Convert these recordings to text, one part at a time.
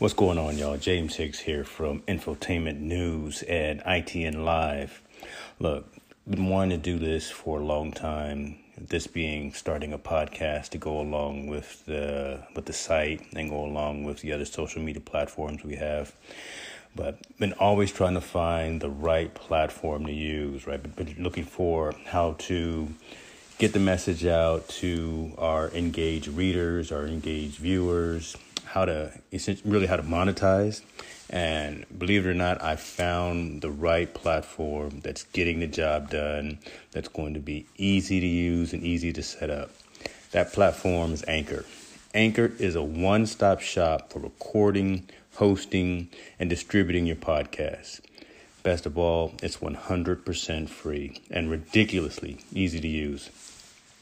What's going on, y'all? James Hicks here from Infotainment News and ITN Live. Look, been wanting to do this for a long time. This being starting a podcast to go along with the with the site and go along with the other social media platforms we have. But been always trying to find the right platform to use. Right, been looking for how to get the message out to our engaged readers, our engaged viewers how to really how to monetize. And believe it or not, I found the right platform that's getting the job done, that's going to be easy to use and easy to set up. That platform is Anchor. Anchor is a one stop shop for recording, hosting, and distributing your podcast. Best of all, it's 100% free and ridiculously easy to use.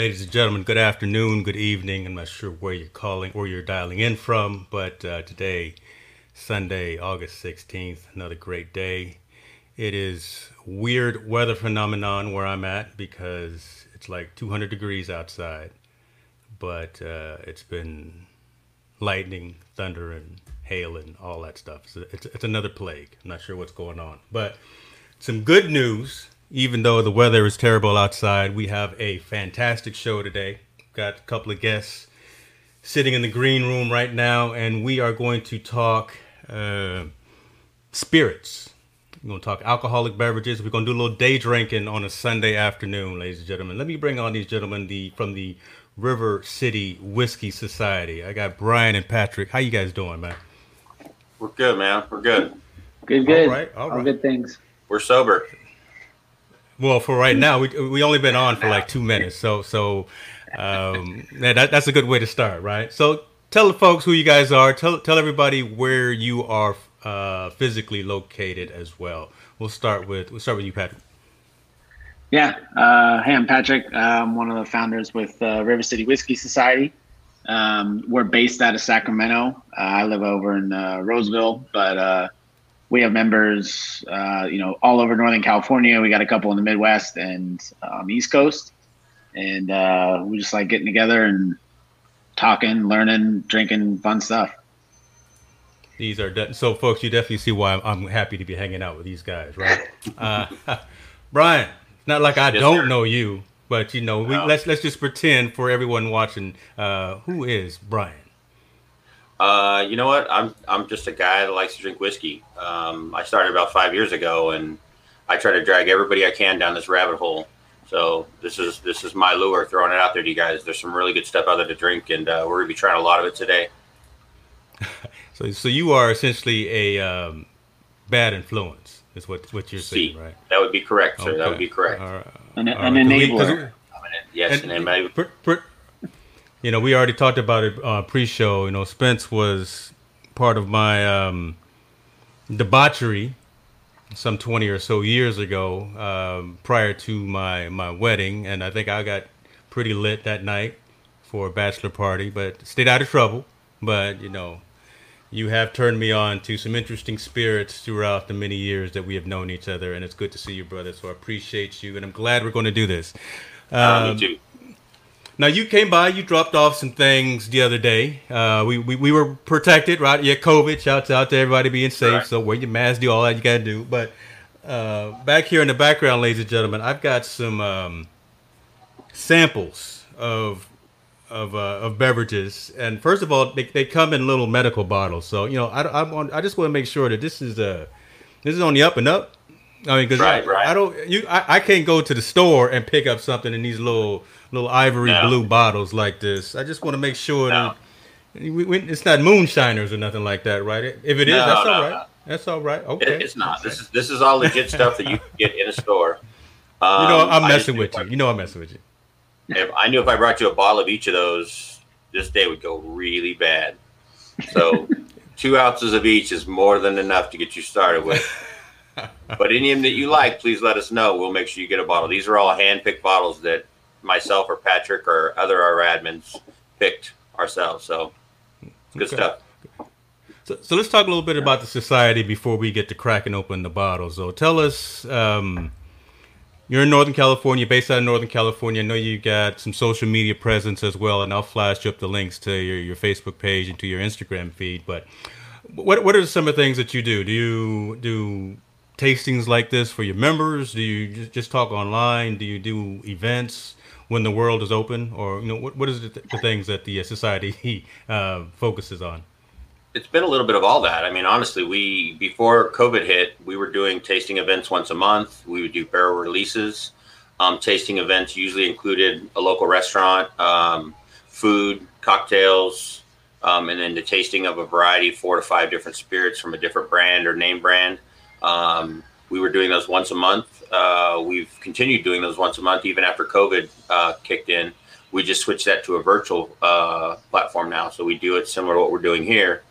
Ladies and gentlemen, good afternoon, good evening. I'm not sure where you're calling or you're dialing in from, but uh, today, Sunday, August 16th, another great day. It is weird weather phenomenon where I'm at because it's like 200 degrees outside, but uh, it's been lightning, thunder, and hail and all that stuff. So it's, it's another plague. I'm not sure what's going on, but some good news even though the weather is terrible outside, we have a fantastic show today. Got a couple of guests sitting in the green room right now, and we are going to talk uh, spirits. We're going to talk alcoholic beverages. We're going to do a little day drinking on a Sunday afternoon, ladies and gentlemen. Let me bring on these gentlemen the from the River City Whiskey Society. I got Brian and Patrick. How you guys doing, man? We're good, man. We're good. Good, good. All right, all, all right. good things. We're sober. Well, for right now, we we only been on for like two minutes, so so um, that, that's a good way to start, right? So tell the folks who you guys are. Tell tell everybody where you are uh, physically located as well. We'll start with we'll start with you, Patrick. Yeah, uh, hey, I'm Patrick. I'm one of the founders with uh, River City Whiskey Society. Um, we're based out of Sacramento. Uh, I live over in uh, Roseville, but uh, we have members, uh, you know, all over Northern California. We got a couple in the Midwest and on the East Coast, and uh, we just like getting together and talking, learning, drinking, fun stuff. These are de- so, folks. You definitely see why I'm, I'm, happy to be hanging out with these guys, right? uh, Brian, not like I yes, don't sir. know you, but you know, we, let's let's just pretend for everyone watching, uh, who is Brian? Uh, you know what? I'm I'm just a guy that likes to drink whiskey. Um, I started about five years ago, and I try to drag everybody I can down this rabbit hole. So this is this is my lure, throwing it out there to you guys. There's some really good stuff out there to drink, and uh, we're gonna be trying a lot of it today. so so you are essentially a um, bad influence, is what what you're saying, right? That would be correct, sir. Okay. That would be correct. Right. An, an enabler. yes, an enabler you know, we already talked about it uh, pre-show. You know, Spence was part of my um, debauchery some 20 or so years ago, um, prior to my my wedding, and I think I got pretty lit that night for a bachelor party, but stayed out of trouble. But you know, you have turned me on to some interesting spirits throughout the many years that we have known each other, and it's good to see you, brother. So I appreciate you, and I'm glad we're going to do this. Um, uh, me too. Now you came by, you dropped off some things the other day. Uh, we, we we were protected, right? Yeah, COVID. Shouts out to everybody being safe. Right. So wear your mask, do all that you got to do. But uh, back here in the background, ladies and gentlemen, I've got some um, samples of of, uh, of beverages. And first of all, they, they come in little medical bottles. So you know, I, I want I just want to make sure that this is uh this is on the up and up. I mean, because right, I, right. I, don't you I, I can't go to the store and pick up something in these little little ivory no. blue bottles like this. I just want to make sure no. that it's not moonshiners or nothing like that, right? If it is, no, that's all right. That's all right. Okay, it, it's not. This is this is all legit stuff that you can get in a store. Um, you know, I'm um, messing with you. You know, I'm messing with you if I knew if I brought you a bottle of each of those, this day would go really bad. So two ounces of each is more than enough to get you started with. but any of them that you like, please let us know. We'll make sure you get a bottle. These are all hand picked bottles that myself or Patrick or other our admins picked ourselves. So good okay. stuff. So, so, let's talk a little bit about the society before we get to cracking open the bottles. So tell us um, you're in Northern California, based out of Northern California. I know you got some social media presence as well, and I'll flash up the links to your, your Facebook page and to your Instagram feed. But what what are some of the things that you do? Do you do tastings like this for your members? Do you just talk online? Do you do events when the world is open, or you know what what is the, the things that the society uh, focuses on? it's been a little bit of all that. I mean, honestly, we before COVID hit, we were doing tasting events once a month. We would do barrel releases. Um, tasting events usually included a local restaurant, um, food, cocktails, um, and then the tasting of a variety, four to five different spirits from a different brand or name brand. Um, we were doing those once a month. Uh, we've continued doing those once a month even after COVID uh, kicked in. We just switched that to a virtual uh, platform now, so we do it similar to what we're doing here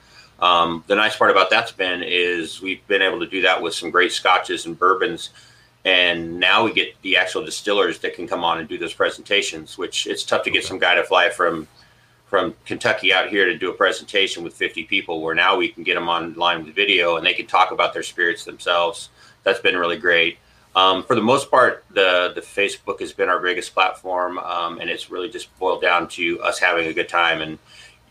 um, the nice part about that's been is we've been able to do that with some great scotches and bourbons, and now we get the actual distillers that can come on and do those presentations. Which it's tough to get some guy to fly from from Kentucky out here to do a presentation with 50 people. Where now we can get them online with video and they can talk about their spirits themselves. That's been really great. Um, for the most part, the the Facebook has been our biggest platform, um, and it's really just boiled down to us having a good time and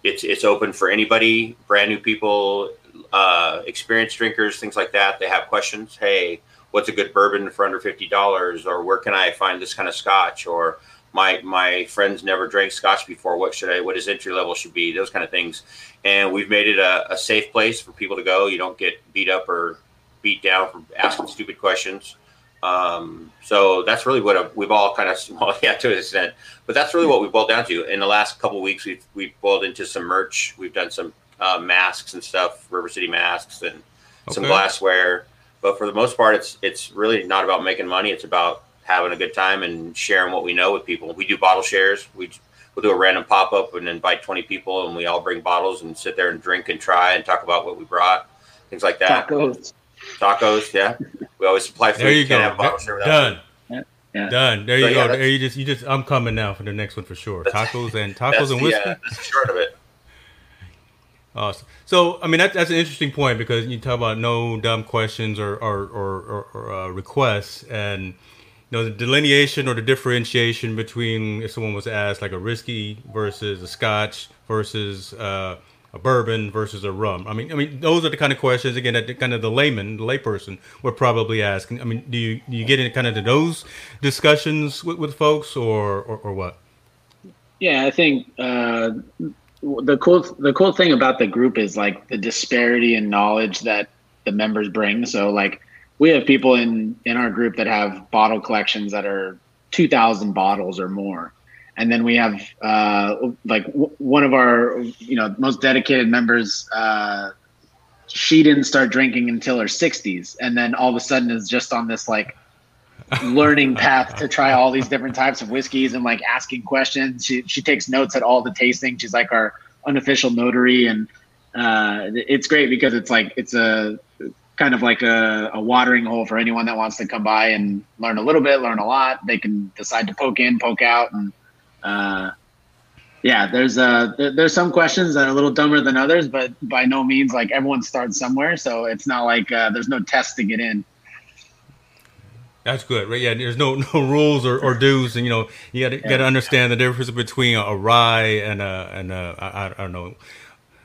it's it's open for anybody, brand new people, uh, experienced drinkers, things like that. They have questions. Hey, what's a good bourbon for under fifty dollars? Or where can I find this kind of scotch? Or my my friends never drank scotch before. What should I? What his entry level should be? Those kind of things. And we've made it a, a safe place for people to go. You don't get beat up or beat down for asking stupid questions. Um, so that's really what we've all kind of, well, yeah, to an extent, but that's really what we've boiled down to. In the last couple weeks, we've we've boiled into some merch. We've done some uh, masks and stuff, River City masks and okay. some glassware. But for the most part, it's it's really not about making money. It's about having a good time and sharing what we know with people. We do bottle shares. We we'll do a random pop up and invite twenty people, and we all bring bottles and sit there and drink and try and talk about what we brought, things like that. Tacos. Tacos, yeah. We always supply food. There you go. Done. Yeah. Done. There you so, go. Yeah, there you just you just I'm coming now for the next one for sure. Tacos and tacos and whiskey. Yeah, that's the short of it. Awesome. So, I mean, that, that's an interesting point because you talk about no dumb questions or or, or, or, or uh, requests, and you know the delineation or the differentiation between if someone was asked like a whiskey versus a Scotch versus uh, a bourbon versus a rum? I mean, I mean, those are the kind of questions again that kind of the layman, the layperson would probably ask. I mean, do you do you get into kind of those discussions with, with folks, or, or, or what? Yeah, I think uh, the cool the cool thing about the group is like the disparity in knowledge that the members bring. So like we have people in in our group that have bottle collections that are two thousand bottles or more and then we have uh, like w- one of our you know most dedicated members uh, she didn't start drinking until her 60s and then all of a sudden is just on this like learning path to try all these different types of whiskeys and like asking questions. She, she takes notes at all the tasting. She's like our unofficial notary. And uh, it's great because it's like it's a kind of like a, a, watering hole for anyone that wants to come by and learn a little bit, learn a lot. They can decide to poke in, poke out, and uh, yeah, there's uh there's some questions that are a little dumber than others, but by no means like everyone starts somewhere, so it's not like uh, there's no test to get in. That's good, right? Yeah, there's no no rules or, or dues, and you know you got to yeah. understand the difference between a rye and a and a I, I don't know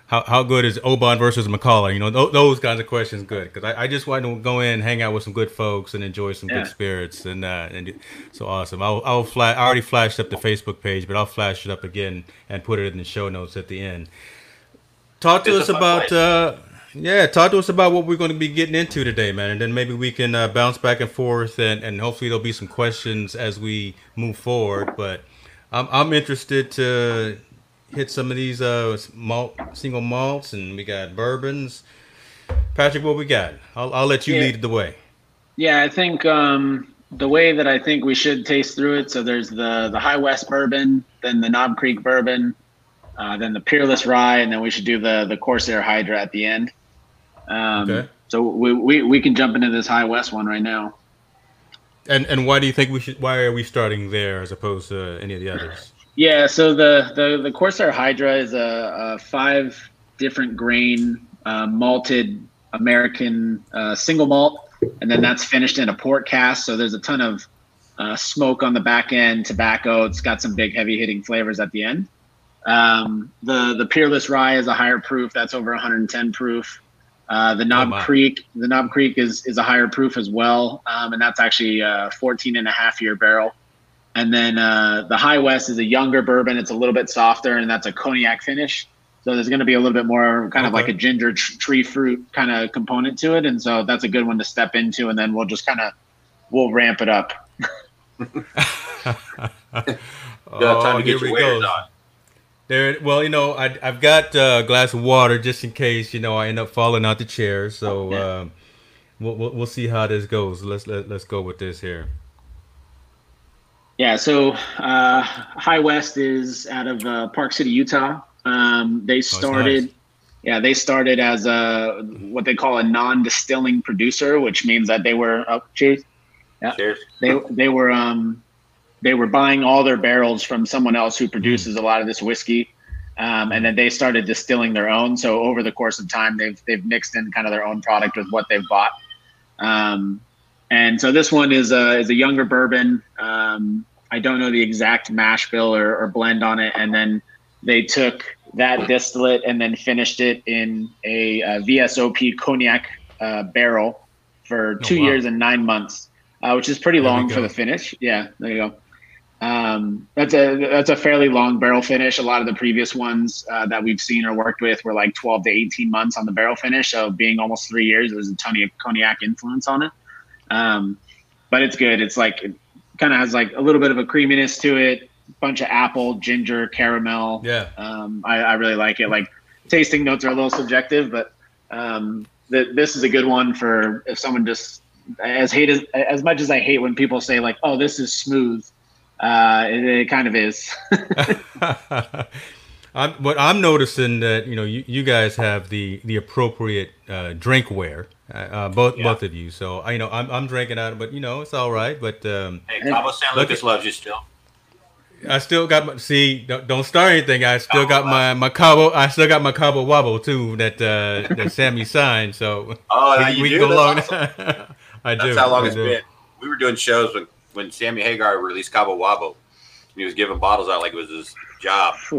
how, how good is Oban versus McCullough? You know, th- those kinds of questions good because I, I, just want to go in, hang out with some good folks, and enjoy some yeah. good spirits, and uh, and so awesome. I'll I'll flash. I already flashed up the Facebook page, but I'll flash it up again and put it in the show notes at the end. Talk to it's us about uh, yeah, talk to us about what we're going to be getting into today, man, and then maybe we can uh, bounce back and forth, and and hopefully there'll be some questions as we move forward. But I'm I'm interested to hit some of these uh malt single malts and we got bourbons. Patrick, what we got? I'll I'll let you yeah. lead the way. Yeah, I think um the way that I think we should taste through it. So there's the the High West bourbon, then the Knob Creek bourbon, uh, then the Peerless Rye, and then we should do the the Corsair Hydra at the end. Um, okay. So we, we we can jump into this High West one right now. And and why do you think we should? Why are we starting there as opposed to any of the others? Yeah, so the the, the Corsair Hydra is a, a five different grain uh, malted American uh, single malt, and then that's finished in a port cask. So there's a ton of uh, smoke on the back end, tobacco. It's got some big heavy hitting flavors at the end. Um, the the Peerless Rye is a higher proof. That's over 110 proof. Uh, the Knob oh Creek, the Knob Creek is is a higher proof as well, um, and that's actually a 14 and a half year barrel. And then uh, the High West is a younger bourbon. It's a little bit softer, and that's a cognac finish. So there's going to be a little bit more kind okay. of like a ginger tr- tree fruit kind of component to it, and so that's a good one to step into. And then we'll just kind of we'll ramp it up. oh, here we go. There, well, you know, I, have got uh, a glass of water just in case, you know, I end up falling out the chair. So yeah. um, we'll, we'll, we'll see how this goes. Let's let, let's go with this here. Yeah, so uh, High West is out of uh, Park City, Utah. Um, they started, oh, nice. yeah, they started as a what they call a non-distilling producer, which means that they were oh, cheers, yeah, cheers. They they were um, they were buying all their barrels from someone else who produces a lot of this whiskey, um, and then they started distilling their own. So over the course of time, they've they've mixed in kind of their own product with what they've bought. Um, and so this one is a is a younger bourbon. Um, I don't know the exact mash bill or, or, blend on it, and then they took that distillate and then finished it in a, a VSOP cognac uh, barrel for oh, two oh, wow. years and nine months, uh, which is pretty there long for the finish. Yeah, there you go. Um, that's a that's a fairly long barrel finish. A lot of the previous ones uh, that we've seen or worked with were like 12 to 18 months on the barrel finish. So being almost three years, there's a ton of cognac influence on it. Um, but it's good. It's like it kind of has like a little bit of a creaminess to it, bunch of apple, ginger, caramel. Yeah. Um, I, I really like it. Like tasting notes are a little subjective, but um, th- this is a good one for if someone just as hate as as much as I hate when people say like, "Oh, this is smooth." Uh, it, it kind of is. I'm, what I'm noticing that you know you, you guys have the the appropriate uh, drinkware, uh, uh, both yeah. both of you. So I you know I'm I'm drinking out, but you know it's all right. But um, hey, Cabo San Lucas loves you still. I still got my see. Don't, don't start anything. I still Cabo got my my Cabo. I still got my Cabo Wabo too. That uh, that Sammy signed. So oh, we, we do? go long. Awesome. I do. That's how long I it's do. been. We were doing shows when when Sammy Hagar released Cabo Wabo. He was giving bottles out like it was his job.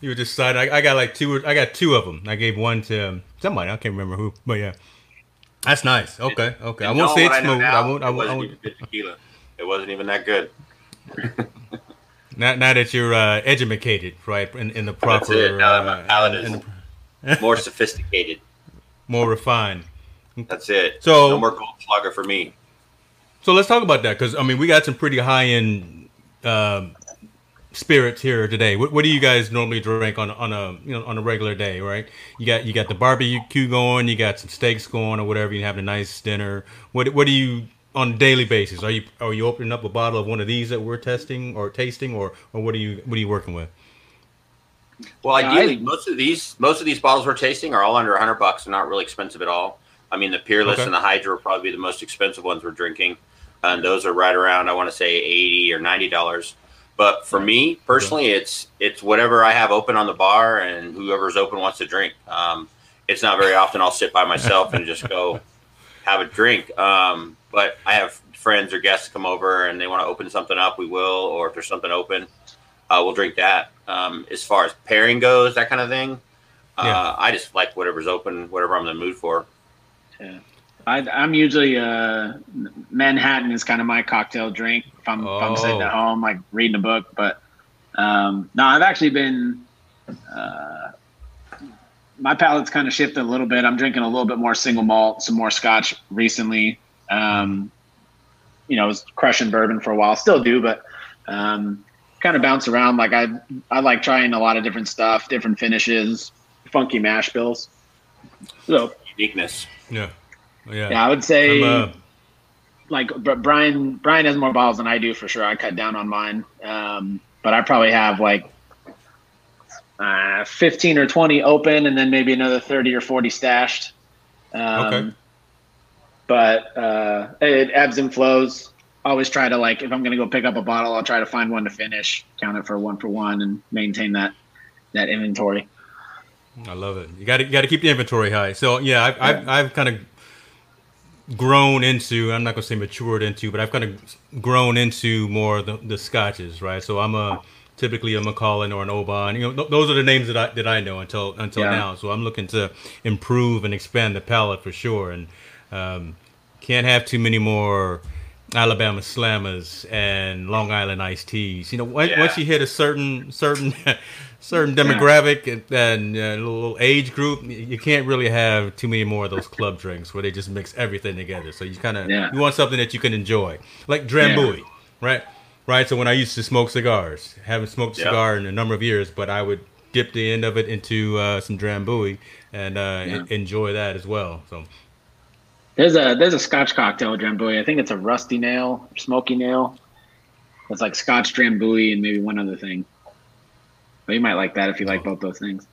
you were just signing. I, I, got like two. I got two of them. I gave one to um, somebody. I can't remember who, but yeah, that's nice. Okay, okay. I won't say it's smooth. I, I won't. I won't. I won't. Tequila. It wasn't even that good. now, now that you're uh, educated, right, in, in the proper, That's it. Now uh, palate is the, more sophisticated, more refined. That's it. So no more Goldschlager for me. So let's talk about that because I mean we got some pretty high end um, spirits here today. What, what do you guys normally drink on on a you know on a regular day, right? You got you got the barbecue going, you got some steaks going, or whatever. You have a nice dinner. What what do you on a daily basis? Are you are you opening up a bottle of one of these that we're testing or tasting, or or what are you what are you working with? Well, ideally, most of these most of these bottles we're tasting are all under 100 bucks. They're not really expensive at all. I mean, the Peerless Okay. and the Hydra are probably the most expensive ones we're drinking, and those are right around I want to say 80 or 90 dollars. But for me personally, it's it's whatever I have open on the bar, and whoever's open wants to drink. Um, it's not very often I'll sit by myself and just go have a drink. Um, but I have friends or guests come over and they want to open something up, we will. Or if there's something open, uh, we'll drink that. Um, as far as pairing goes, that kind of thing, uh, Yeah. I just like whatever's open, whatever I'm in the mood for. Yeah. I, I'm usually uh, Manhattan is kind of my cocktail drink if I'm, if I'm sitting Oh. at home, like reading a book. But um, no, I've actually been. Uh, my palate's kind of shifted a little bit. I'm drinking a little bit more single malt, some more Scotch recently. Um, you know, I was crushing bourbon for a while, still do, but um, kind of bounce around. Like I, I like trying a lot of different stuff, different finishes, funky mash bills. So Uniqueness. Yeah. Yeah. yeah, I would say uh, like Br- Brian. Brian has more bottles than I do for sure. I cut down on mine, um, but I probably have like uh, fifteen or twenty open, and then maybe another thirty or forty stashed. Um, Okay. But uh, it ebbs and flows. Always try to like if I'm gonna go pick up a bottle, I'll try to find one to finish, count it for one for one, and maintain that that inventory. I love it. You got to you got to keep the inventory high. So yeah, I've I've, I've kind of grown into. I'm not gonna say matured into, but I've kind of grown into more the, the scotches, right? So I'm a typically a Macallan or an Oban. You know, th- those are the names that I that I know until until Yeah. now. So I'm looking to improve and expand the palate for sure, and um, can't have too many more. Alabama Slammers and Long Island iced teas. You know, once, Yeah. once you hit a certain certain certain demographic and, and uh, little age group, you can't really have too many more of those club drinks where they just mix everything together. So you kind of Yeah. you want something that you can enjoy, like Drambuie, right? Right. So when I used to smoke cigars, haven't smoked a Yeah. cigar in a number of years, but I would dip the end of it into uh, some Drambuie and uh, Yeah. enjoy that as well. So There's a there's a Scotch cocktail Drambuie. I think it's a rusty nail, smoky nail. It's like Scotch Drambuie and maybe one other thing. But you might like that if you like both those things.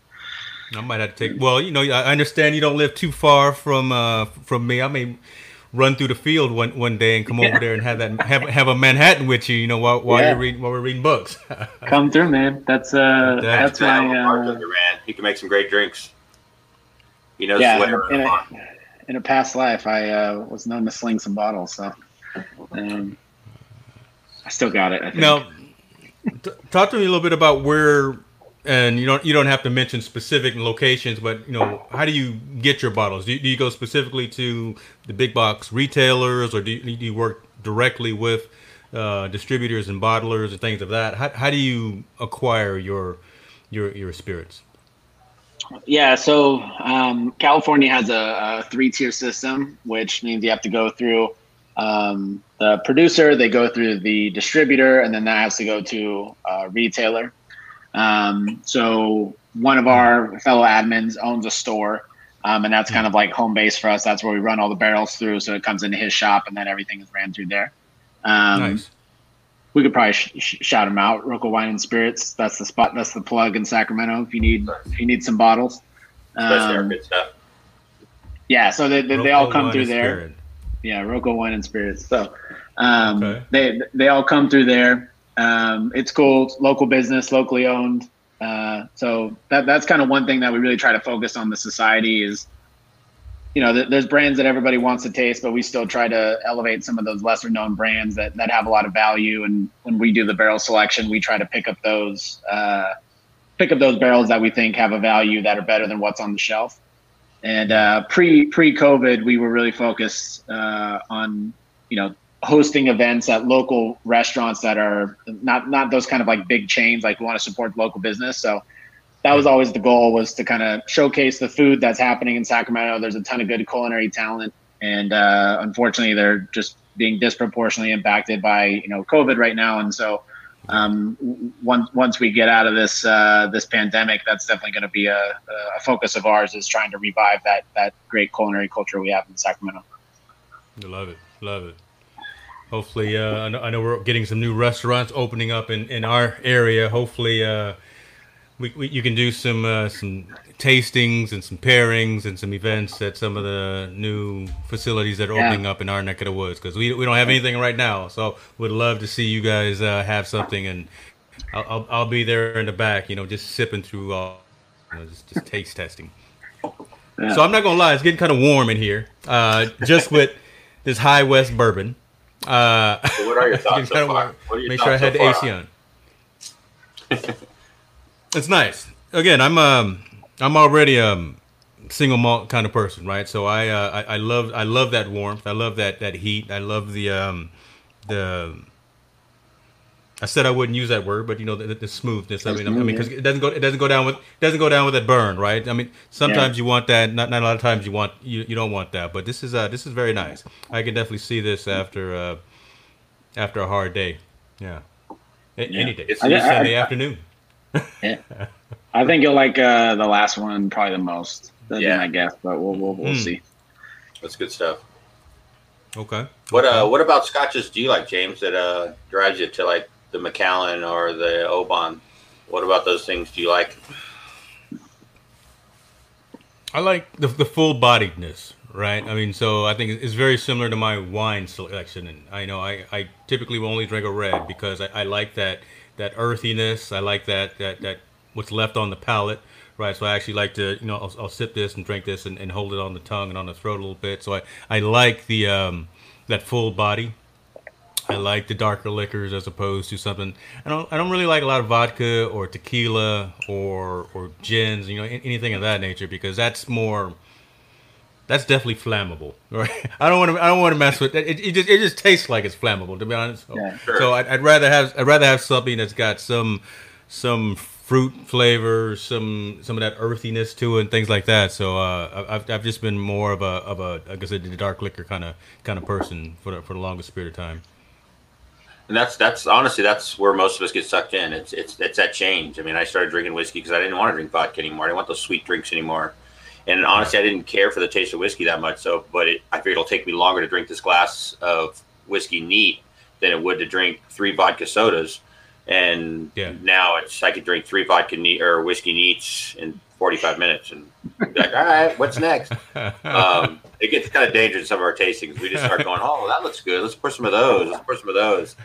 I might have to take. Well, you know, I understand you don't live too far from uh, from me. I may run through the field one one day and come over there and have that have have a Manhattan with you. You know, while while Yeah. you're reading while we're reading books. Come through, man. That's uh That's that's Yeah, my uh, bartender, man. He can make some great drinks. He knows yeah. In a, past life, I uh, was known to sling some bottles, so um, I still got it. Now, t- talk to me a little bit about where. And you don't you don't have to mention specific locations, but you know how do you get your bottles? Do you, do you go specifically to the big box retailers, or do you, do you work directly with uh, distributors and bottlers and things of that? How, how do you acquire your your your spirits? Yeah, so um, California has a, a three tier system, which means you have to go through um, the producer, they go through the distributor, and then that has to go to a retailer. Um, so one of our fellow admins owns a store, um, and that's kind of like home base for us. That's where we run all the barrels through, so it comes into his shop, and then everything is ran through there. Um, nice. We could probably sh- sh- shout them out. Rocco Wine and Spirits. That's the spot. That's the plug in Sacramento. If you need, if you need some bottles. Especially our Um, good stuff. yeah, so they, they, they all come Wine through there. Spirit. Yeah, Rocco Wine and Spirits. So um, Okay. they they all come through there. Um, it's cool. It's local business, locally owned. Uh, so that that's kind of one thing that we really try to focus on the society is, you know, there's brands that everybody wants to taste, but we still try to elevate some of those lesser known brands that, that have a lot of value. And when we do the barrel selection, we try to pick up those uh, pick up those barrels that we think have a value that are better than what's on the shelf. And uh, pre pre COVID, we were really focused uh, on you know hosting events at local restaurants that are not not those kind of like big chains. Like we want to support local business, so that was always the goal was to kind of showcase the food that's happening in Sacramento. There's a ton of good culinary talent, and uh, unfortunately, they're just being disproportionately impacted by you know COVID right now. And so, um, once once we get out of this uh, this pandemic, that's definitely going to be a, a focus of ours is trying to revive that that great culinary culture we have in Sacramento. I love it. Love it. Hopefully, uh, I, know, I know we're getting some new restaurants opening up in, in our area. Hopefully, uh, we, we you can do some uh, some tastings and some pairings and some events at some of the new facilities that are Yeah. opening up in our neck of the woods because we, we don't have anything right now. So would love to see you guys uh, have something, and I'll, I'll I'll be there in the back, you know, just sipping through all, you know, just, just taste testing. Yeah. So I'm not gonna lie, it's getting kind of warm in here, uh, just with this High West bourbon. Uh, So what are your thoughts so far? warm. What are your Make sure I had so the AC on. it's nice. Again, I'm um I'm already um single malt kind of person, right? So I uh, I, I love I love that warmth. I love that that heat. I love the um the I said I wouldn't use that word, but you know the, the smoothness. I mean, I mean, because it doesn't go it doesn't go down with it doesn't go down with that burn, right? I mean, sometimes you want that. Not not a lot of times you want you, you don't want that. But this is uh this is very nice. I can definitely see this after uh after a hard day. Yeah, A- any day, It's- I- I- Sunday I- afternoon. Yeah. I think you'll like uh, the last one probably the most. That'd Yeah. be my guess, but we'll we'll, we'll Hmm. see. That's good stuff. Okay. What Okay. uh what about scotches do you like, James, that uh drives you to like the Macallan or the Oban? What about those things do you like? I like the the full bodiedness, right? I mean, so I think it's very similar to my wine selection, and I know I, I typically will only drink a red because I, I like that that earthiness. I like that that that what's left on the palate, right? So I actually like to you know I'll, I'll sip this and drink this and, and hold it on the tongue and on the throat a little bit. So I I like the um that full body. I like the darker liquors as opposed to something. I don't. I don't really like a lot of vodka or tequila or or gins. You know, anything of that nature because that's more. That's definitely flammable, right? I don't want to. I don't want to mess with it. It, it just. It just tastes like it's flammable, to be honest. So, Yeah. Sure. so I'd, I'd rather have. I'd rather have something that's got some, some fruit flavor, some some of that earthiness to it, and things like that. So uh, I- I've I've just been more of a of a like I said, the dark liquor kind of kind of person for the, for the longest period of time. And that's that's honestly that's where most of us get sucked in. It's it's it's that change. I mean, I started drinking whiskey because I didn't want to drink vodka anymore. I didn't want those sweet drinks anymore. And honestly, I didn't care for the taste of whiskey that much. So, but it, I figured it'll take me longer to drink this glass of whiskey neat than it would to drink three vodka sodas. And Yeah. now it's I could drink three vodka neat or whiskey neats in 45 minutes and be like, all right, what's next? um, it gets kind of dangerous in some of our tastings. We just start going, oh, that looks good. Let's pour some of those. Let's pour some of those.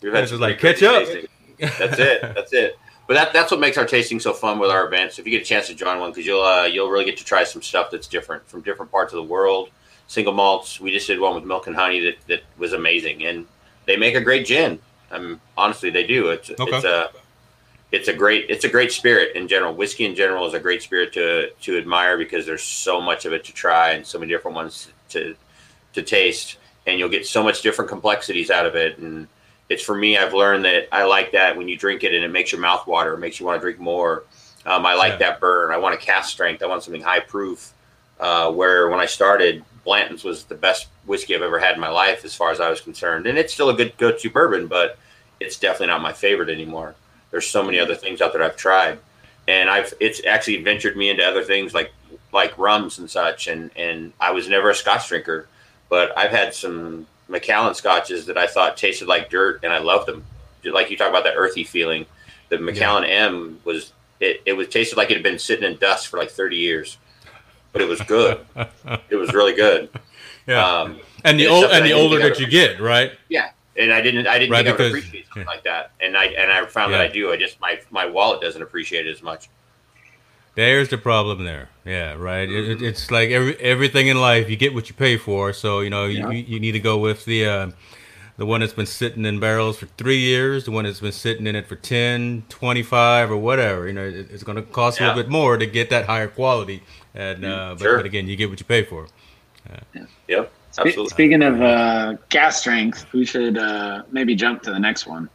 We've is some like, catch up. tastings. That's it. That's it. But that, that's what makes our tasting so fun with our events. If you get a chance to join one, because you'll uh, you'll really get to try some stuff that's different from different parts of the world. Single malts. We just did one with milk and honey that, that was amazing, and they make a great gin. Um, honestly, they do. It's Okay. it's a it's a great it's a great spirit in general. Whiskey in general is a great spirit to to admire because there's so much of it to try and so many different ones to to taste, and you'll get so much different complexities out of it. And it's for me, I've learned that I like that when you drink it and it makes your mouth water, it makes you want to drink more. Um, I like Yeah. that burn. I want a cask strength. I want something high proof. Uh, where when I started, Blanton's was the best whiskey I've ever had in my life, as far as I was concerned, and it's still a good go-to bourbon, but it's definitely not my favorite anymore. There's so many other things out there I've tried, and I've it's actually ventured me into other things like like rums and such. And and I was never a Scotch drinker, but I've had some Macallan Scotches that I thought tasted like dirt, and I loved them. Like you talk about that earthy feeling, the Macallan M was it, it was tasted like it had been sitting in dust for like 30 years, but it was good. it was really good. Yeah. Um, and the old and the older that you get, right? yeah, and I didn't I didn't Right, think I would because- appreciate something like that, and I and I found Yeah. that I do. I just my my wallet doesn't appreciate it as much. There's the problem there. Yeah, right. It, it, it's like every everything in life, you get what you pay for. So you know, Yeah. you, you need to go with the uh, the one that's been sitting in barrels for three years, the one that's been sitting in it for 10, 25, or whatever. You know, it, it's going to cost a little bit more to get that higher quality. And uh, but, Sure. but again, you get what you pay for. Yep, absolutely. speaking of uh, cask strength, we should uh, maybe jump to the next one.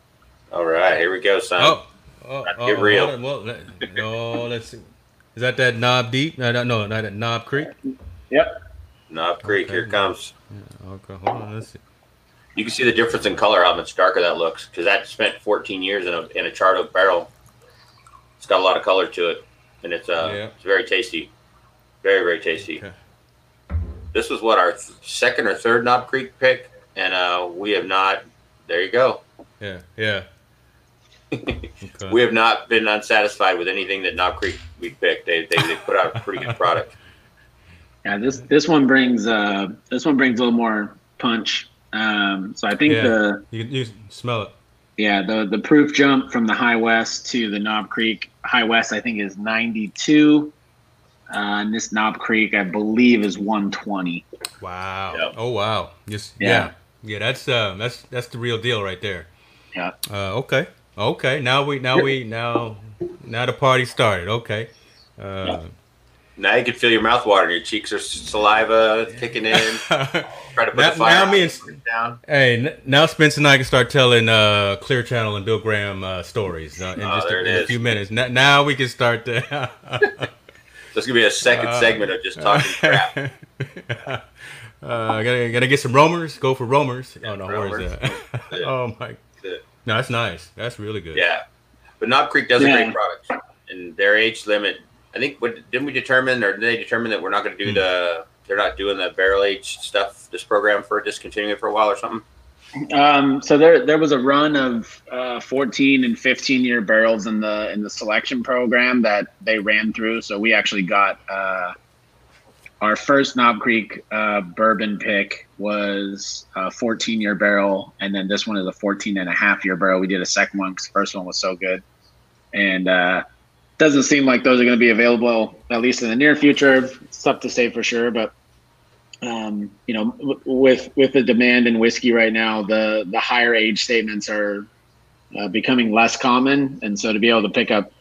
All right, here we go, son. Oh, oh, Not oh, get real. hold. Well, let, no, let's see. Is that that Knob Deep? No, no, no, not that Knob Creek. Yep. Knob Creek, here it comes. Okay, hold on. Let's see. You can see the difference in color, how much darker that looks, because that spent 14 years in a in a charred oak barrel. It's got a lot of color to it, and it's uh Yeah. it's very tasty, very very tasty. Okay. This was what our th- second or third Knob Creek pick, and uh, we have not. There you go. Yeah, yeah. Okay. we have not been unsatisfied with anything that Knob Creek we picked. They, they, they put out a pretty good product. Yeah, this this one brings uh this one brings a little more punch. Um, so I think yeah, the you, you smell it. Yeah, the the proof jump from the High West to the Knob Creek High West I think is 92. Uh, and this Knob Creek I believe is 120. Wow. Yep. Oh wow. Just yeah. yeah. Yeah, that's uh that's that's the real deal right there. Yeah. Uh, okay. Okay. Now we now we now now the party started. Okay. Uh. Now you can feel your mouth watering. Your cheeks are saliva kicking in. Try to put now, the fire now me and, down. Hey, now Spence and I can start telling uh, Clear Channel and Bill Graham uh, stories uh, in oh, just a, in a, few minutes. Now, now we can start. To There's gonna be a second uh, segment of just talking crap. uh, gotta, gotta get some roamers. Go for roamers. Yeah, oh no, where's that? oh my. No, that's nice. That's really good. Yeah, but Knob Creek does yeah. a great product, and their age limit I think what didn't we determine, or did they determine that we're not going to do mm. the? They're not doing the barrel age stuff. This program for discontinuing it for a while or something. Um, so there there was a run of uh, 14 and 15 year barrels in the in the selection program that they ran through. So we actually got uh, our first Knob Creek uh, bourbon pick was a 14 year barrel, and then this one is a 14 and a half year barrel. We did a second one because the first one was so good, and uh, doesn't seem like those are going to be available at least in the near future. It's tough to say for sure, but um, you know, with with the demand in whiskey right now, the the higher age statements are uh, becoming less common, and so to be able to pick up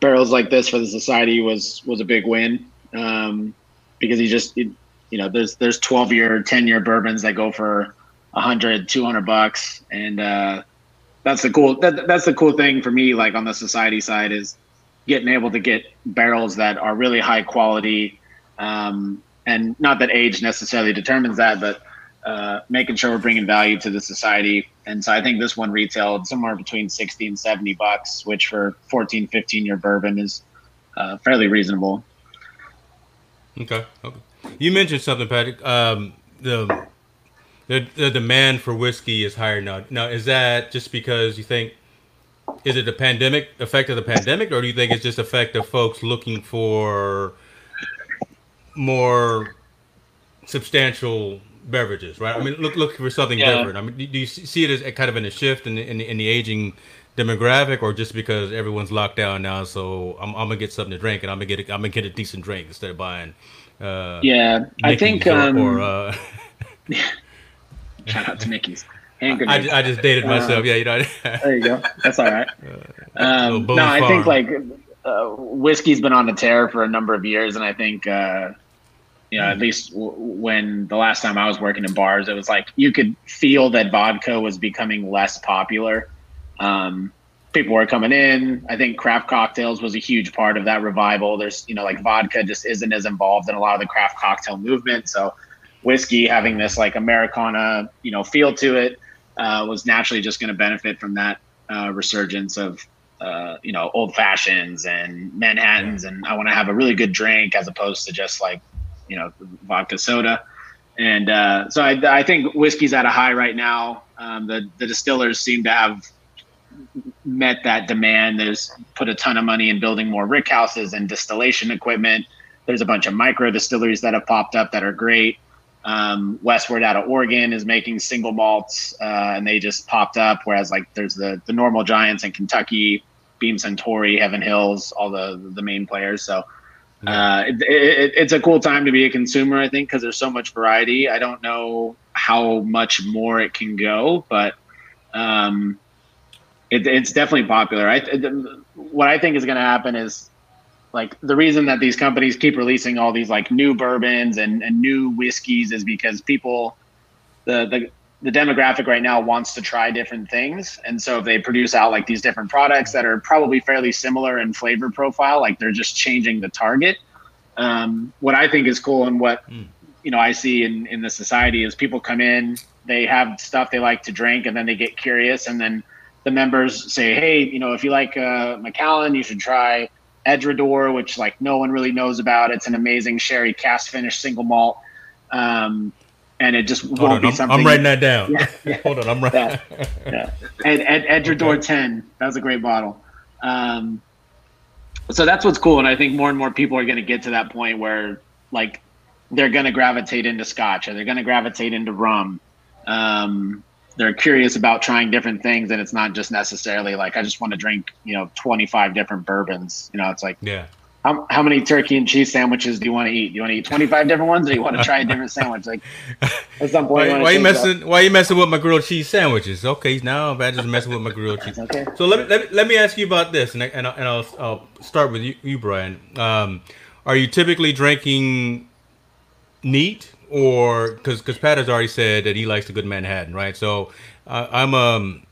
barrels like this for the society was was a big win um, because you just it, you know there's there's 12 year 10 year bourbons that go for 100 200 bucks and uh, that's the cool that, that's the cool thing for me like on the society side is getting able to get barrels that are really high quality. Um, and not that age necessarily determines that, but uh, making sure we're bringing value to the society. And so I think this one retailed somewhere between 60 and 70 bucks, which for 14, 15 year bourbon is uh, fairly reasonable. Okay. Okay. You mentioned something, Patrick. Um, the, the the demand for whiskey is higher now. Now, is that just because you think is it the pandemic effect of the pandemic, or do you think it's just effect of folks looking for more substantial beverages, right? I mean, look looking for something yeah. different. I mean, do you see it as kind of in a shift in the, in the, in the aging demographic, or just because everyone's locked down now? So I'm, I'm gonna get something to drink, and I'm gonna get a, I'm gonna get a decent drink instead of buying. Uh, yeah, I think. Or, um, or uh, shout out to Mickey's. Hand I, I just dated myself. Uh, yeah, you know. there you go. That's all right. Um, no, I farm. think like uh, whiskey's been on a tear for a number of years, and I think uh, you know at least w- when the last time I was working in bars, it was like you could feel that vodka was becoming less popular. Um, people were coming in. I think craft cocktails was a huge part of that revival. There's you know like vodka just isn't as involved in a lot of the craft cocktail movement, so whiskey having this like Americana you know feel to it uh, was naturally just going to benefit from that uh, resurgence of uh, you know old fashions and Manhattans, and I want to have a really good drink as opposed to just like you know vodka soda. And uh, so I, I, think whiskey's at a high right now. Um, the the distillers seem to have met that demand. There's put a ton of money in building more rick houses and distillation equipment. There's a bunch of micro distilleries that have popped up that are great. Um, Westward out of Oregon is making single malts, uh, and they just popped up. Whereas like there's the the normal giants in Kentucky, Beam Suntory, Heaven Hills, all the the main players. So uh, it, it, it's a cool time to be a consumer, I think, because there's so much variety. I don't know how much more it can go, but um, it, it's definitely popular. I, what I think is going to happen is like the reason that these companies keep releasing all these like new bourbons and, and new whiskeys is because people the, the the demographic right now wants to try different things and so if they produce out like these different products that are probably fairly similar in flavor profile like they're just changing the target um, what i think is cool and what mm. you know i see in in the society is people come in they have stuff they like to drink and then they get curious and then the members say hey you know if you like uh, macallan you should try Edradour, which like no one really knows about. It's an amazing sherry cask finish single malt. Um, and it just won't Hold be I'm, something. I'm writing that down. Yeah, yeah. Hold on, I'm writing. Yeah. yeah. Ed, Ed, Edradour 10. That was a great bottle. Um, so that's what's cool. And I think more and more people are going to get to that point where, like, they're going to gravitate into scotch or they're going to gravitate into rum. Um, they're curious about trying different things. And it's not just necessarily like, I just want to drink, you know, 25 different bourbons. You know, it's like, Yeah. how, how many turkey and cheese sandwiches do you want to eat? Do you want to eat 25 different ones or do you want to try a different sandwich? Like, at some point, Why, wanna why you change up. messing? Why you messing with my grilled cheese sandwiches? Okay, now I'm just messing with my grilled cheese. Okay. So let me, let me let me ask you about this, and I, and, I, and I'll I'll start with you, you Brian. Um, are you typically drinking neat, or because because Pat has already said that he likes the good Manhattan, right? So uh, I'm um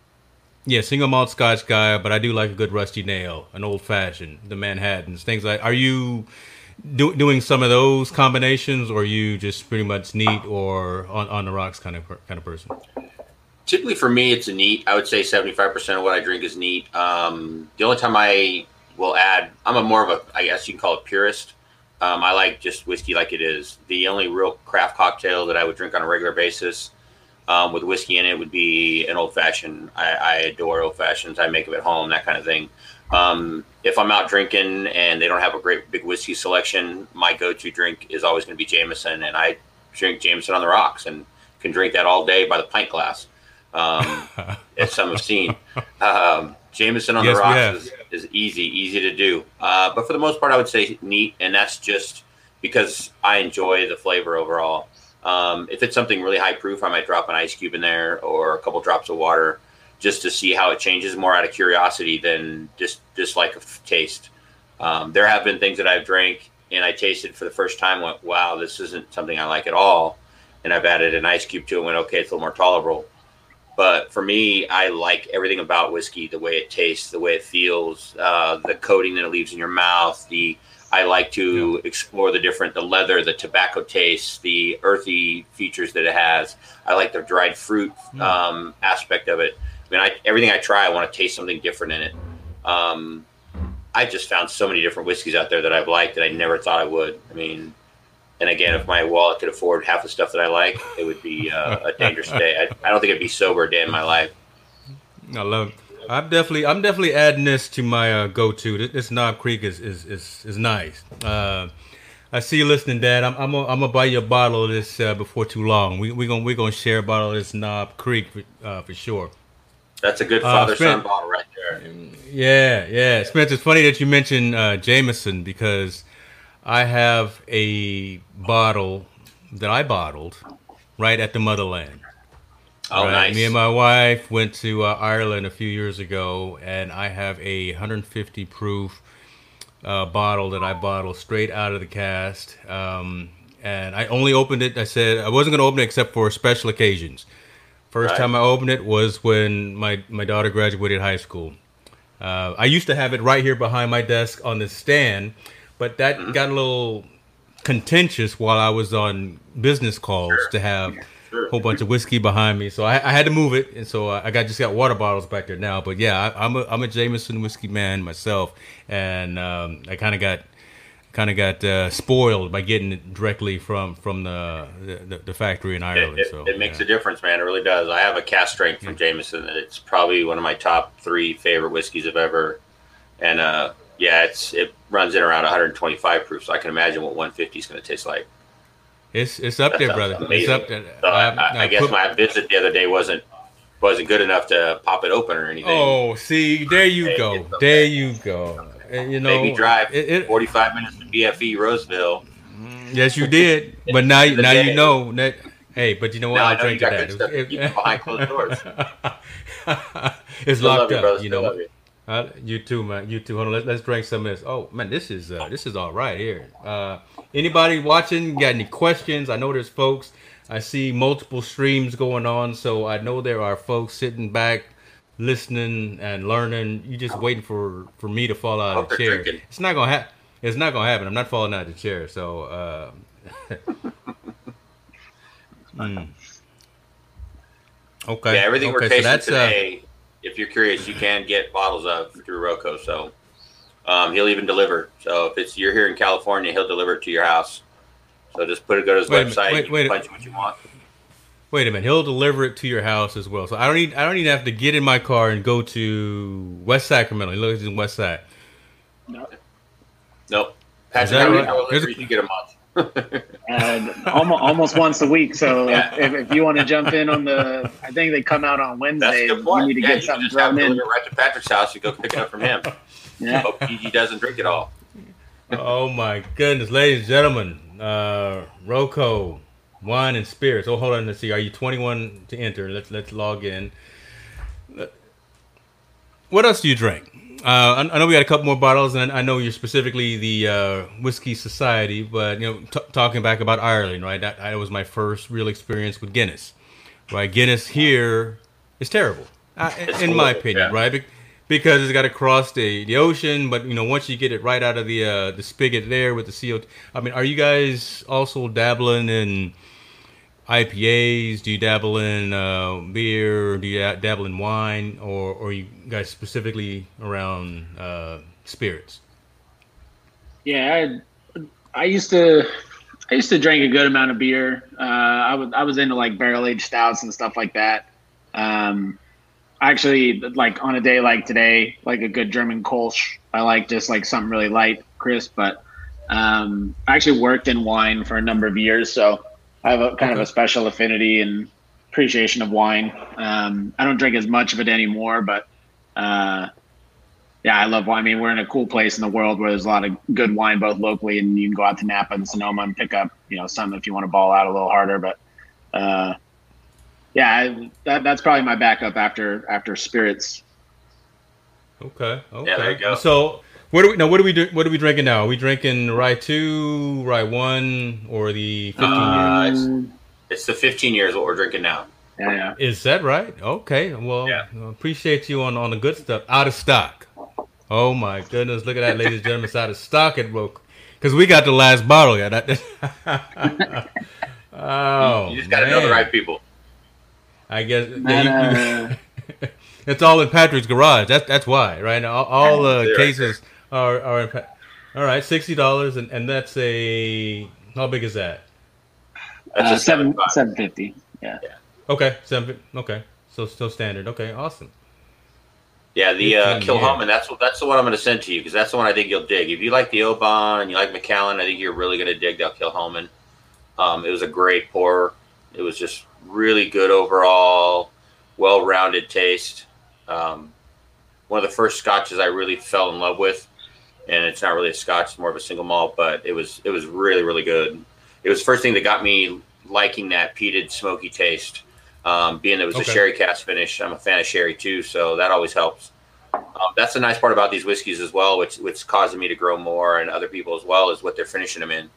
yeah single malt Scotch guy, but I do like a good rusty nail, an old fashioned, the Manhattans, things like. Are you do, doing some of those combinations, or you just pretty much neat or on, on the rocks kind of kind of person? Typically for me, it's a neat. I would say 75% of what I drink is neat. Um, the only time I will add, I'm a more of a, I guess you can call it purist. Um, I like just whiskey like it is. The only real craft cocktail that I would drink on a regular basis um, with whiskey in it would be an old fashioned. I, I adore old fashions. I make them at home, that kind of thing. Um, if I'm out drinking and they don't have a great big whiskey selection, my go-to drink is always going to be Jameson, and I drink Jameson on the rocks and can drink that all day by the pint glass. Um, as some have seen, um, Jameson on Yes, the rocks is, is easy, easy to do. Uh, but for the most part, I would say neat, and that's just because I enjoy the flavor overall. Um, if it's something really high proof, I might drop an ice cube in there or a couple drops of water just to see how it changes more out of curiosity than just just like a f- taste. Um, there have been things that I've drank and I tasted for the first time, went, wow, this isn't something I like at all. And I've added an ice cube to it, and went, okay, it's a little more tolerable. But for me, I like everything about whiskey, the way it tastes, the way it feels, uh, the coating that it leaves in your mouth. The I like to explore the different, the leather, the tobacco taste, the earthy features that it has. I like the dried fruit um, aspect of it. I mean, I, everything I try, I want to taste something different in it. Um, I just found so many different whiskeys out there that I've liked that I never thought I would. I mean, and again, if my wallet could afford half the stuff that I like, it would be uh, a dangerous day. I, I don't think I'd be sober a day in my life. I love. I'm definitely I'm definitely adding this to my uh, go-to. This, this Knob Creek is is is, is nice. Uh, I see you listening, Dad. I'm I'm gonna, I'm gonna buy you a bottle of this uh, before too long. We we gonna we gonna share a bottle of this Knob Creek for, uh, for sure. That's a good Uh, father son Spence- bottle right there. Yeah, yeah. Spencer, it's funny that you mentioned uh, Jameson because I have a bottle that I bottled right at the motherland. Oh, Right. nice. Me and my wife went to uh, Ireland a few years ago, and I have a 150 proof uh, bottle that I bottled straight out of the cask. Um, and I only opened it. I said I wasn't going to open it except for special occasions. First Right. time I opened it was when my, my daughter graduated high school. Uh, I used to have it right here behind my desk on the stand, but that Mm-hmm. got a little contentious while I was on business calls to have Sure. a whole bunch of whiskey behind me. So I, I had to move it, and so I got just got water bottles back there now. But yeah, I, I'm a I'm a Jameson whiskey man myself, and um, I kind of got kind of got uh, spoiled by getting it directly from from the the, the factory in Ireland. it, so it makes yeah. a difference, man. It really does. I have a cask strength from Jameson. It's probably one of my top three favorite whiskeys I've ever. And uh, yeah, it's it runs in around 125 proof, so I can imagine what 150 is going to taste like. It's it's up That there, brother. It's up there. So I, I- I, I guess put- my visit the other day wasn't wasn't good enough to pop it open or anything. Oh, see, there you go. There you go. And, you know, Made me drive it- it- 45 minutes to BFE Roseville. Mm, yes, you did. But now, now day. you know that. Hey, but you know what? Now I'll know you drink got to that. keep behind closed doors. it's Still locked you, up. you Still know. Uh, you too, man. You too. Hold on. Let's, let's drink some of this. Oh man, this is uh, this is all right here. Uh, anybody watching? Got any questions? I know there's folks. I see multiple streams going on, so I know there are folks sitting back, listening and learning. You just waiting for for me to fall out of the chair. drinking. It's not gonna happen. It's not gonna happen. I'm not falling out of the chair. So. Uh, mm. Okay. Yeah, everything we're okay, so tasting that's, uh, today, if you're curious, you can get bottles of through Rocco. So um, he'll even deliver. So if it's you're here in California, he'll deliver it to your house. So just put it, go to his Wait a minute, website, wait- wait a- can punch what you want. Wait a minute, he'll deliver it to your house as well. So I don't need I don't even have to get in my car and go to West Sacramento. He lives in West Side. No. Nope. Patrick, how many right? you get a month? And almost, almost once a week. So Yeah. if, if you want to jump in on the, I think they come out on That's Wednesday. a good point. You need to yeah, get you something just have thrown to in. right to Patrick's house. You go pick it up from him. Yeah. Hope he, he doesn't drink it all. oh my goodness, ladies and gentlemen, uh, Roco, wine and spirits. Oh, hold on, let's see. Are you 21 to enter? Let's let's log in. What else do you drink? Uh, I, I know we got a couple more bottles, and I know you're specifically the uh, whiskey society. But you know, t- talking back about Ireland, right? That, that was my first real experience with Guinness. Right, Guinness here is terrible, uh, It's in my opinion. yeah. Right, Be- because it's got to cross the, the ocean. But you know, once you get it right out of the uh, the spigot there with the CO, I mean, are you guys also dabbling in? IPAs? Do you dabble in uh, beer? Do you dabble in wine, or or you guys specifically around uh, spirits? Yeah, I, I used to, I used to drink a good amount of beer. Uh, I was, I was into like barrel aged stouts and stuff like that. Um, actually, like on a day like today, like a good German Kolsch, I like just like something really light, crisp. But um, I actually worked in wine for a number of years, so I have a kind of a special affinity and appreciation of wine. Um, I don't drink as much of it anymore, but uh, yeah, I love wine. I mean, we're in a cool place in the world where there's a lot of good wine, both locally and you can go out to Napa and Sonoma and pick up, you know, some if you want to ball out a little harder. But uh, yeah, I, that, that's probably my backup after after spirits. Okay, okay. Yeah, there you go. So what do we now? What do we do? What are we drinking now? Are we drinking rye two, rye one, or the fifteen Uh, years? Um, It's the 15 years what we're drinking now. yeah, yeah. Is that right? Okay. Well, Yeah. Appreciate you on on the good stuff. Out of stock. Oh my goodness! Look at that, ladies and gentlemen. It's out of stock at Roke because we got the last bottle. Yeah. That, oh, you just got to know the right people. I guess And, yeah, you- uh, it's all in Patrick's garage. That's that's why, right? All, all uh, Right cases are are in. All right, sixty dollars, and and that's a how big is that? That's uh, a seven seven fifty. Yeah. Okay, seven. Okay, so still standard. Okay, awesome. Yeah, the uh, 15 Kilchoman. That's what that's the one I'm going to send to you because that's the one I think you'll dig. If you like the Oban and you like Macallan, I think you're really going to dig that Kilchoman. Um, it was a great pour. It was just really good overall, well-rounded taste. Um, one of the first scotches I really fell in love with, and it's not really a scotch; it's more of a single malt, but it was it was really really good. It was the first thing that got me liking that peated smoky taste. Um, being that it was Okay. a sherry cask finish, I'm a fan of sherry too, so that always helps. Um, that's the nice part about these whiskeys as well, which which is causing me to grow more and other people as well is what they're finishing them in.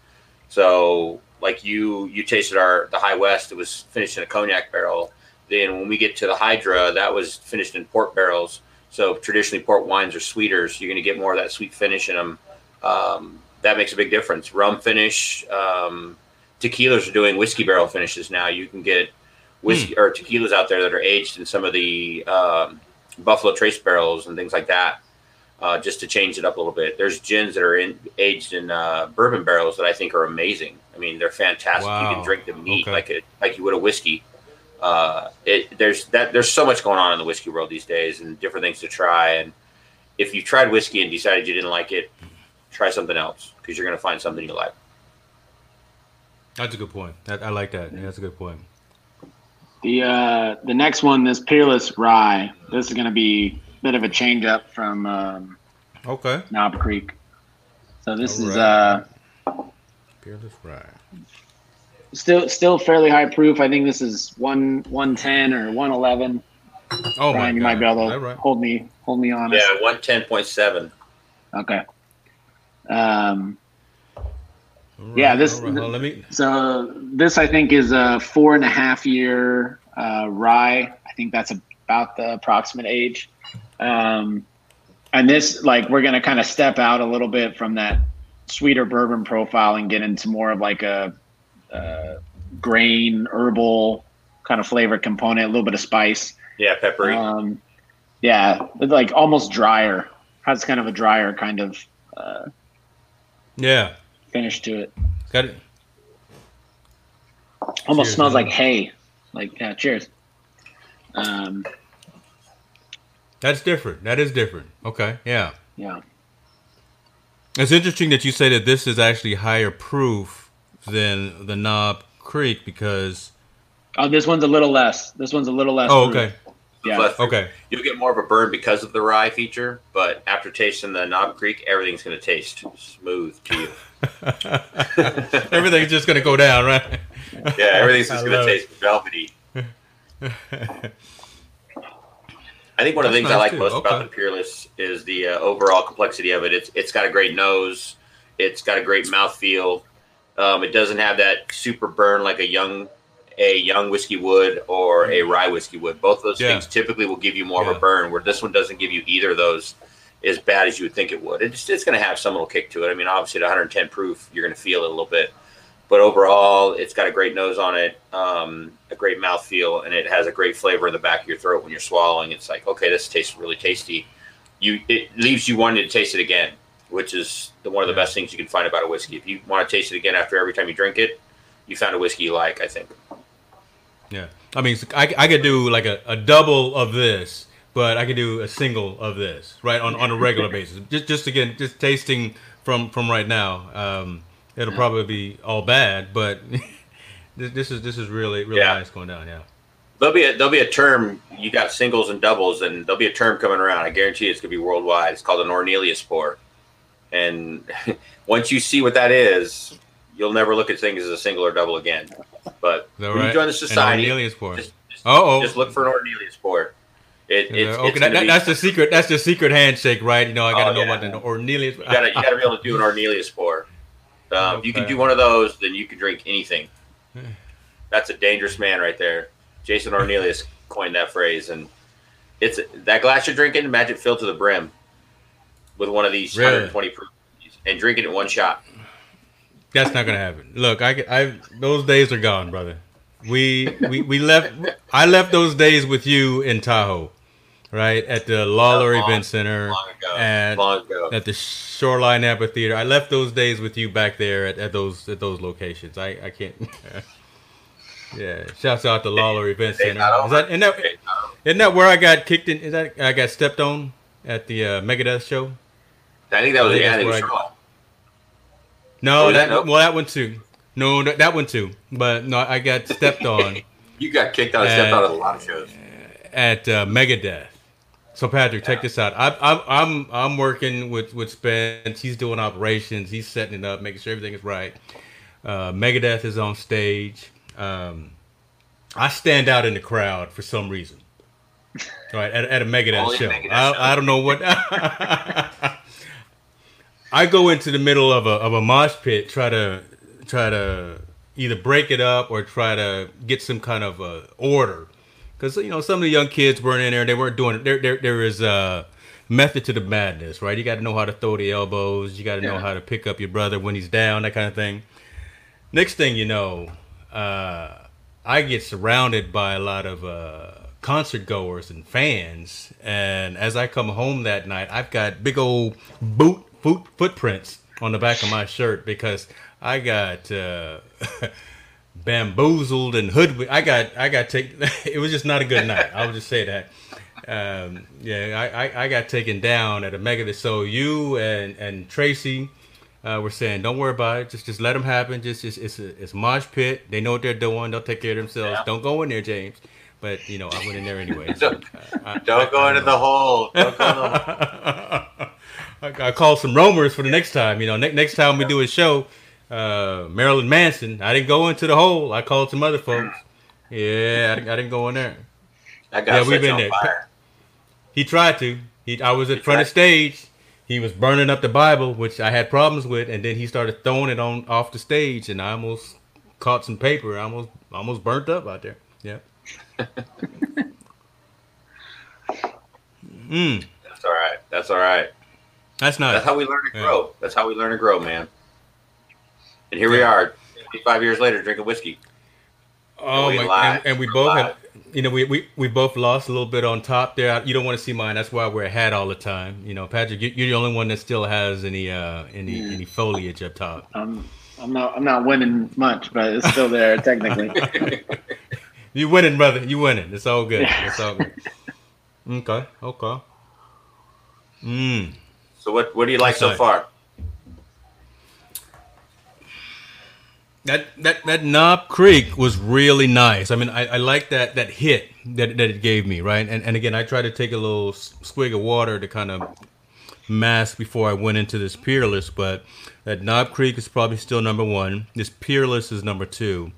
So, like you, you tasted our the High West. It was finished in a cognac barrel. Then when we get to the Hydra, that was finished in port barrels. So traditionally, port wines are sweeter, so you're going to get more of that sweet finish in them. Um, that makes a big difference. Rum finish, um, tequilas are doing whiskey barrel finishes now. You can get whiskey or tequilas out there that are aged in some of the um, Buffalo Trace barrels and things like that, uh, just to change it up a little bit. There's gins that are in, aged in uh, bourbon barrels that I think are amazing. I mean, they're fantastic. You can drink them neat Okay. like it like you would a whiskey. Uh, it there's that there's so much going on in the whiskey world these days and different things to try. And if you tried whiskey and decided you didn't like it, try something else because you're going to find something you like. That's a good point. That, I like that. Yeah, that's a good point. The uh, the next one, this Peerless Rye. This is going to be a bit of a change up from um, Okay. Knob Creek. So this is Alright. uh, Peerless Rye. Still still fairly high proof. I think this is one one ten or one eleven. Oh my Brian, you might be able to right? hold me hold me honest. Yeah, one ten point seven. Okay. Um, All right, Yeah, this- all right. Well, let me. so this I think is a four and a half year uh, rye. I think that's about the approximate age. Um, and this, like, we're gonna kind of step out a little bit from that sweeter bourbon profile and get into more of like a, uh grain herbal kind of flavor component, a little bit of spice. Yeah, peppery. Um, yeah, it's like almost drier. Has kind of a drier kind of uh, Yeah. finish to it. Got it. Almost Cheers, smells man. like hay. like yeah, cheers. Um, That's different. That is different. Okay, yeah. yeah. It's interesting that you say that this is actually higher proof than the Knob Creek because. Oh, this one's a little less. This one's a little less. Oh, proof. okay. Yeah. But Okay. you'll get more of a burn because of the rye feature. But after tasting the Knob Creek, everything's going to taste smooth to you. Everything's just gonna go down, right? Yeah, everything's just going to taste velvety. I think one of the That's things I like too. most Okay. about the Peerless is the uh, overall complexity of it. It's it's got a great nose, it's got a great mouthfeel. Um, it doesn't have that super burn like a young a young whiskey would or a rye whiskey would. Both of those Yeah. things typically will give you more of a burn, where this one doesn't give you either of those as bad as you would think it would. It's it's going to have some little kick to it. I mean, obviously at 110 proof, you're going to feel it a little bit, but overall, it's got a great nose on it, um, a great mouthfeel, and it has a great flavor in the back of your throat when you're swallowing. It's like, okay, this tastes really tasty. You it leaves you wanting to taste it again, which is the, one of the Yeah. best things you can find about a whiskey. If you want to taste it again after every time you drink it, you found a whiskey you like. I think. Yeah. I mean, I, I could do like a, a double of this, but I could do a single of this, right, on, on a regular basis. Just just again, just tasting from from right now. Um, it'll probably be all bad, but this, this is this is really really Yeah. nice going down. Yeah. There'll be a there'll be a term. You got singles and doubles, and there'll be a term coming around. I guarantee it's gonna be worldwide. It's called an Ornelius pour, and once you see what that is, you'll never look at things as a single or double again. But when right? you join the society, Ornelius pour. just, just, Uh-oh. just look for an Ornelius pour. It, Yeah, it's, okay, it's that, that- be- that's the secret. That's the secret handshake, right? You know, I got to Oh, know yeah. about the Ornelius. You gotta, you gotta be able to do an Ornelius pour. Um, If you can do one of those, then you can drink anything. That's a dangerous man right there. Jason Ornelius coined that phrase, and it's that glass you're drinking, imagine filled to the brim with one of these Really? 120 proof, and drink it in one shot. That's not gonna happen. Look, I, I those days are gone, brother. We we we left. I left those days with you in Tahoe, right at the Lawlor Long- Event Center Long and at the Shoreline Amphitheater. I left those days with you back there at, at those at those locations. I I can't. yeah, shouts out to Lawlor Event Center. Is that, isn't, that, isn't that where I got kicked in? Is that I got stepped on at the uh, Megadeth show? I think that was I think yeah, I think it was I-. No, Oh, that nope. well that one too. No, that, that one too. But no, I got stepped on. You got kicked out, stepped Uh, out of a lot of shows. at uh, Megadeth. So Patrick, check this out. I, I'm I'm I'm working with with Spence. He's doing operations. He's setting it up, making sure everything is right. Uh, Megadeth is on stage. Um, I stand out in the crowd for some reason. Right at, at a Megadeth show. Megadeth show. I, I don't know what. I go into the middle of a of a mosh pit, try to try to either break it up or try to get some kind of uh, order, because you know some of the young kids weren't in there. They weren't doing it. There there there is a method to the madness, right? You got to know how to throw the elbows. You got to know how to pick up your brother when he's down, that kind of thing. Next thing you know, uh, I get surrounded by a lot of uh, concert goers and fans. And as I come home that night, I've got big old boot foot footprints on the back of my shirt because I got uh, bamboozled and hoodwinked. I got I got taken. it was just not a good night. I would just say that. Um, yeah, I, I, I got taken down at a mega. So you and and Tracy uh, were saying, don't worry about it. Just just let them happen. Just, just it's a it's mosh pit. They know what they're doing. They'll take care of themselves. Yeah. Don't go in there, James. But you know, I went in there anyway. Don't- I- Don't go into the hole. Don't go in the hole. I, I call some roamers for the next time. You know, ne- next time we do a show, uh, Marilyn Manson. I didn't go into the hole. I called some other folks. Yeah, I, didn't- I didn't go in there. Yeah, we've been there. fire. He tried to. He, I was at He front of stage. He was burning up the Bible, which I had problems with, and then he started throwing it on off the stage, and I almost caught some paper. I almost almost burnt up out there. Yeah. mm, That's all right. That's all right. That's not. That's how we learn to Yeah. grow. That's how we learn to grow, man. And here we are, 25 years later, drinking whiskey. Oh we my! live. And, and we both live. have, you know, we, we we both lost a little bit on top there. You don't want to see mine. That's why I wear a hat all the time. You know, Patrick, you, you're the only one that still has any uh any any foliage up top. I'm I'm not I'm not winning much, but it's still there technically. You winning, brother. You winning. It's all good. It's all good. Okay. Okay. Mm. So what what do you like so far? That that that Knob Creek was really nice. I mean, I, I like that that hit that, that it gave me, right? And and again, I tried to take a little s- swig of water to kind of mask before I went into this Peerless, but that Knob Creek is probably still number one. This Peerless is number two.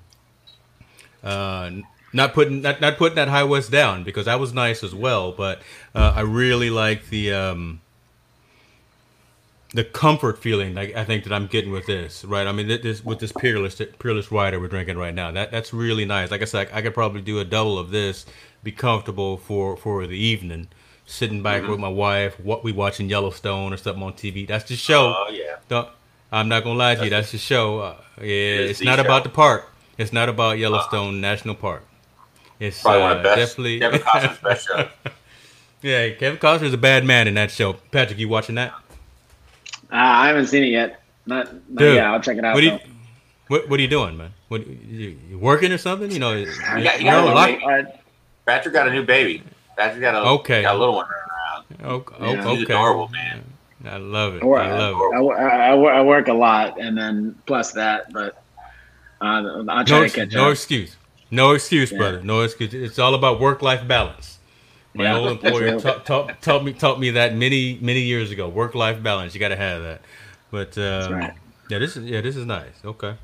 Uh, not putting not, not putting that High West down because that was nice as well, but uh, I really like the um, the comfort feeling like I think that I'm getting with this, right? I mean, this with this peerless peerless rider we're drinking right now. That that's really nice. Like I said, I could probably do a double of this, be comfortable for for the evening, sitting back with my wife, what we watching Yellowstone or something on TV. That's the show. Oh yeah. Don't, I'm not gonna lie to you. That's the show. Uh, yeah, is it's not show. about the park. It's not about Yellowstone National Park. It's Probably one uh, of the best. definitely Kevin Costner's best show. yeah, Kevin Costner's a bad man in that show. Patrick, you watching that? Uh, I haven't seen it yet. Not, not Dude, yeah, I'll check it out. What, do you, what, what are you doing, man? What you, you working or something? You know, you, got- you got a a lot- late- All right. Patrick got a new baby. Patrick got a Okay. got a little one running around. oh, Yeah. oh, He's okay. adorable, man. I love it. I work, I love I, it. wo- I, I work a lot, and then plus that, but uh, I'll try No, to ex- catch no up. excuse. No excuse, Yeah. brother. No excuse. It's all about work life balance. My Yeah, old employer real. taught, taught, taught me taught me that many many years ago. Work life balance. You got to have that. But um, right. yeah, this is yeah this is nice. Okay.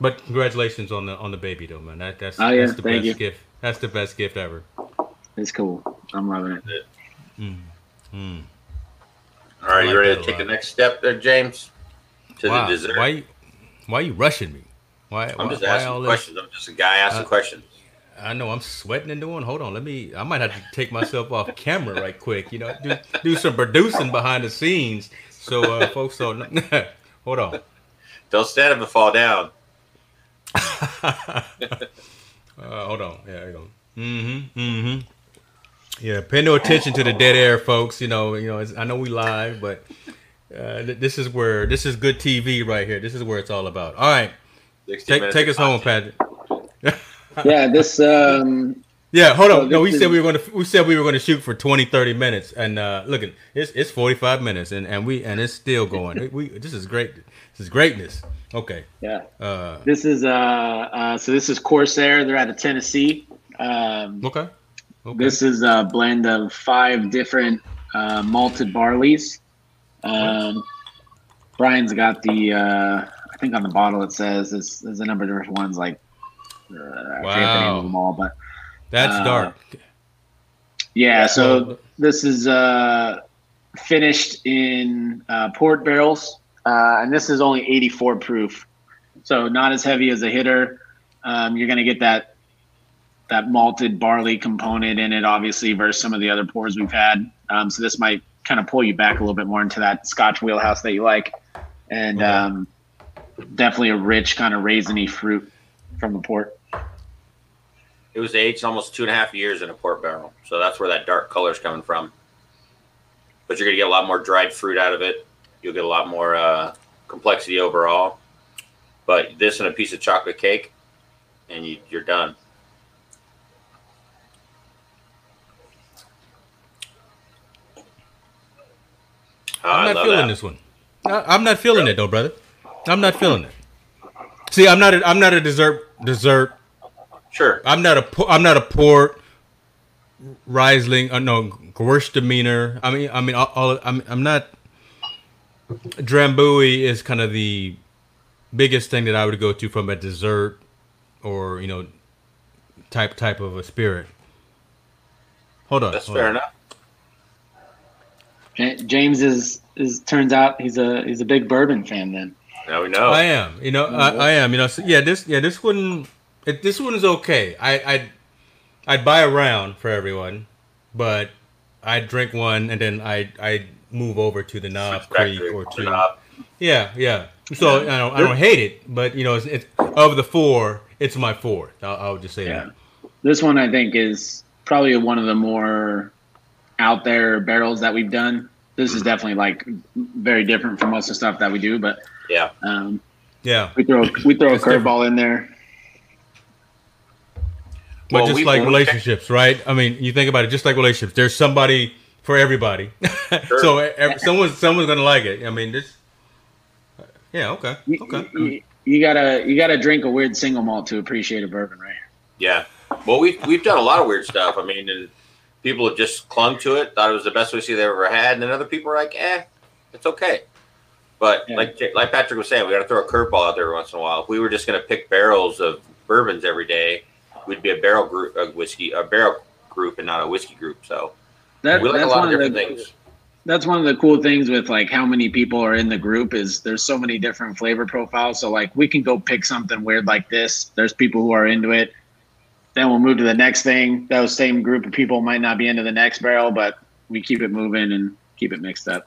But congratulations on the on the baby though, man. That that's, Oh, yeah, that's the thank best you. gift. That's the best gift ever. It's cool. I'm loving it. Mm. Mm. All right, I you ready to take the next step there, James? To Wow. the dessert. Why you, why you rushing me? Why, I'm why, just why asking all this? questions. I'm just a guy asking Uh, questions. I know I'm sweating and doing. Hold on, let me. I might have to take myself off camera right quick. You know, do do some producing behind the scenes so uh, folks don't. hold on. Don't stand up and fall down. Uh, hold on. Yeah, there you go. Mm-hmm. Mm-hmm. Yeah, pay no attention to the dead air, folks. You know, you know. It's, I know we live, but uh, th- this is where this is good TV right here. This is where it's all about. All right, take take us home, content. Patrick. Yeah, this um, Yeah, hold So on. No, we this said we were going to we said we were going to shoot for 20 30 minutes and uh look at it's it's 45 minutes and and we and it's still going. we this is great. This is greatness. Okay. yeah, Uh this is uh, uh, so this is Corsair. They're out of Tennessee. Um, okay. Okay. This is a blend of five different uh, malted barleys. Um, Brian's got the, uh, I think on the bottle it says there's, there's a number of different ones like, uh, I forget the name Wow. of them all, but That's uh, dark. yeah. So this is uh, finished in uh, port barrels, uh, and this is only 84 proof, so not as heavy as a hitter. Um, you're gonna get that that malted barley component in it, obviously, versus some of the other pours we've had. Um, so this might kind of pull you back a little bit more into that Scotch wheelhouse that you like, and Okay. um, definitely a rich kind of raisiny fruit from the port. It was aged almost two and a half years in a port barrel, so that's where that dark color is coming from. But you're gonna get a lot more dried fruit out of it. You'll get a lot more uh, complexity overall. But this and a piece of chocolate cake, and you, you're done. Oh, I'm not feeling that. this one. I'm not feeling it though, brother. I'm not feeling it. See, I'm not a, I'm not a dessert dessert Sure. I'm not a po- I'm not a port Riesling. Uh, no, Gewürztraminer. I mean, I mean, all, all, I'm I'm not. Drambuie is kind of the biggest thing that I would go to from a dessert or you know type type of a spirit. Hold on, That's hold fair on. enough. James is is turns out he's a he's a big bourbon fan. Then Now we know. I am. You know, I, I am. You know, so, yeah. This yeah this one it, this one is okay. I I I'd buy a round for everyone, but I'd drink one and then I I move over to the Knob Creek or two. Yeah, yeah. So I don't I don't hate it, but you know, it's, it's of the four, it's my fourth. I'll, I'll just say Yeah. that. this one I think is probably one of the more out there barrels that we've done. This is definitely like very different from most of the stuff that we do, but Yeah. um, Yeah. we throw we throw a It's curveball in there. But Well, just we- like when we- relationships, right? I mean, you think about it, just like relationships. There's somebody for everybody. so ev- someone's someone's gonna like it. I mean, this. Yeah. Okay. You, Okay. you, you gotta you gotta drink a weird single malt to appreciate a bourbon, right? Yeah. Well, we've we've done a lot of weird stuff. I mean, and people have just clung to it, thought it was the best whiskey they ever had, and then other people are like, "Eh, it's okay." But Yeah. like like Patrick was saying, we got to throw a curveball out there once in a while. If we were just going to pick barrels of bourbons every day, we'd be a barrel group, a whiskey, a barrel group, and not a whiskey group. So That, we like a that's lot one of of different the things. that's one of the cool things with like how many people are in the group is there's so many different flavor profiles. So like we can go pick something weird like this. There's people who are into it. Then we'll move to the next thing. Those same group of people might not be into the next barrel, but we keep it moving and keep it mixed up.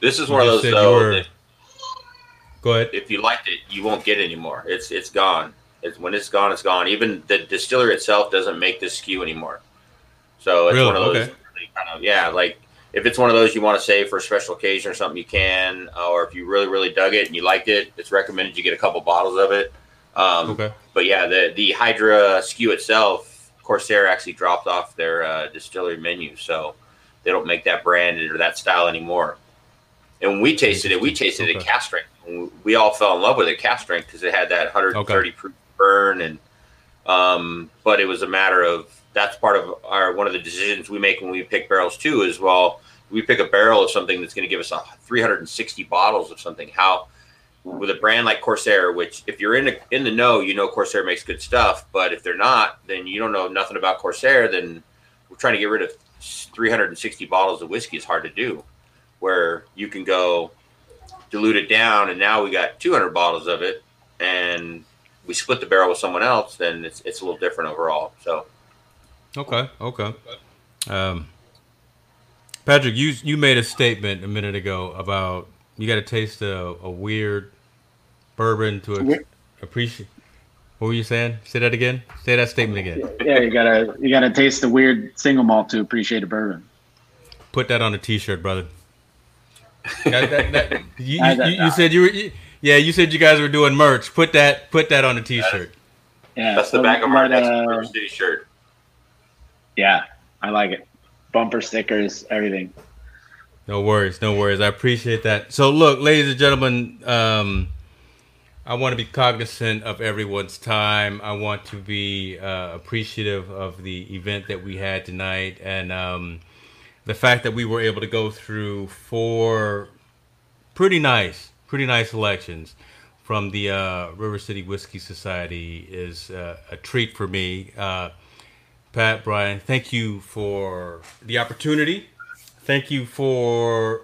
This is You one of those though. were- that Go ahead. if you liked it, you won't get it anymore. It's it's gone. It's when it's gone, it's gone. Even the distillery itself doesn't make this SKU anymore. So it's Really? one of those Okay. really kind of yeah, like if it's one of those you want to save for a special occasion or something, you can. Or if you really really dug it and you liked it, it's recommended you get a couple bottles of it. Um, Okay. But yeah, the the Hydra SKU itself, Corsair actually dropped off their uh, distillery menu, so they don't make that brand or that style anymore. And when we tasted it, we tasted it Okay. cask strength. We all fell in love with it cask strength because it had that 130 proof burn, and um, but it was a matter of that's part of our one of the decisions we make when we pick barrels too. Is well, we pick a barrel of something that's going to give us a 360 bottles of something. How with a brand like Corsair, which if you're in the, in the know, you know Corsair makes good stuff. But if they're not, then you don't know nothing about Corsair. Then we're trying to get rid of 360 bottles of whiskey is hard to do. Where you can go dilute it down, and now we got 200 bottles of it, and we split the barrel with someone else, then it's it's a little different overall. So Okay. Okay. Um, Patrick, you you made a statement a minute ago about you got to taste a, a weird bourbon to Weird. appreciate. What were you saying? Say that again. Say that statement again. Yeah, you gotta you gotta taste the weird single malt to appreciate a bourbon. Put that on a T-shirt, brother. That- that- that- you, you- you- you said you were. you- yeah, you said you guys were doing merch. Put that. Put that on a T-shirt. Yeah, that's the back of our but, next uh, River City shirt. Yeah, I like it. Bumper stickers, everything. No worries, no worries. I appreciate that. So, look, ladies and gentlemen, um, I want to be cognizant of everyone's time. I want to be uh, appreciative of the event that we had tonight and um, the fact that we were able to go through four pretty nice, pretty nice elections from the uh, River City Whiskey Society is uh, a treat for me. Uh, Pat, Brian, thank you for the opportunity. Thank you for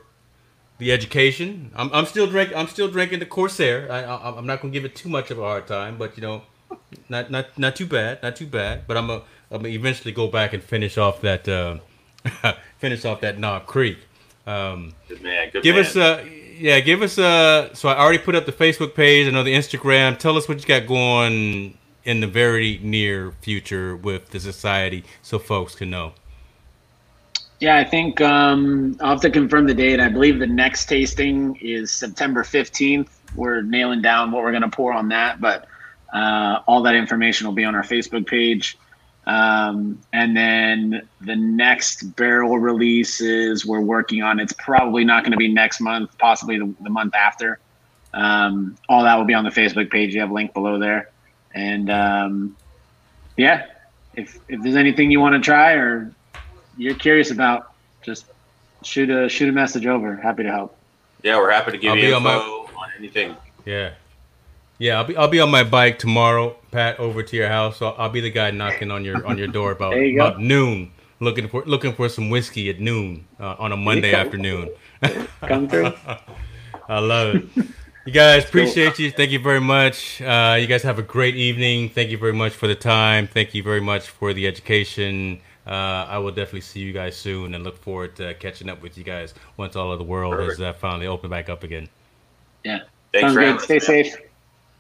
the education. I'm, I'm still drink. I'm still drinking the Corsair. I, I, I'm not gonna give it too much of a hard time, but you know, not not not too bad, not too bad. But I'm a I'm gonna eventually go back and finish off that uh, finish off that Knob Creek. Um, Good man. Good give man. us uh yeah give us a. so i already put up the facebook page i know the instagram tell us what you got going in the very near future with the society so folks can know Yeah, I think um, I'll have to confirm the date. I believe the next tasting is September 15th. We're nailing down what we're going to pour on that, but uh, all that information will be on our Facebook page. Um, and then the next barrel releases we're working on. It's probably not going to be next month, possibly the, the month after. Um, all that will be on the Facebook page. You have a link below there. And um, yeah, if, if there's anything you want to try or you're curious about, just shoot a shoot a message over. Happy to help. yeah, we're happy to give I'll you be info on on, anything. yeah yeah i'll be i'll be on my bike tomorrow pat over to your house so i'll be the guy knocking on your on your door about, you about noon looking for looking for some whiskey at noon uh, on a monday go. afternoon Come through. I love it. You guys appreciate you. Thank you very much. Uh, you guys have a great evening. Thank you very much for the time. Thank you very much for the education. Uh, I will definitely see you guys soon and look forward to catching up with you guys once all of the world Perfect. has uh, finally opened back up again. Yeah. Thanks Sounds for good. having us, Stay man. safe.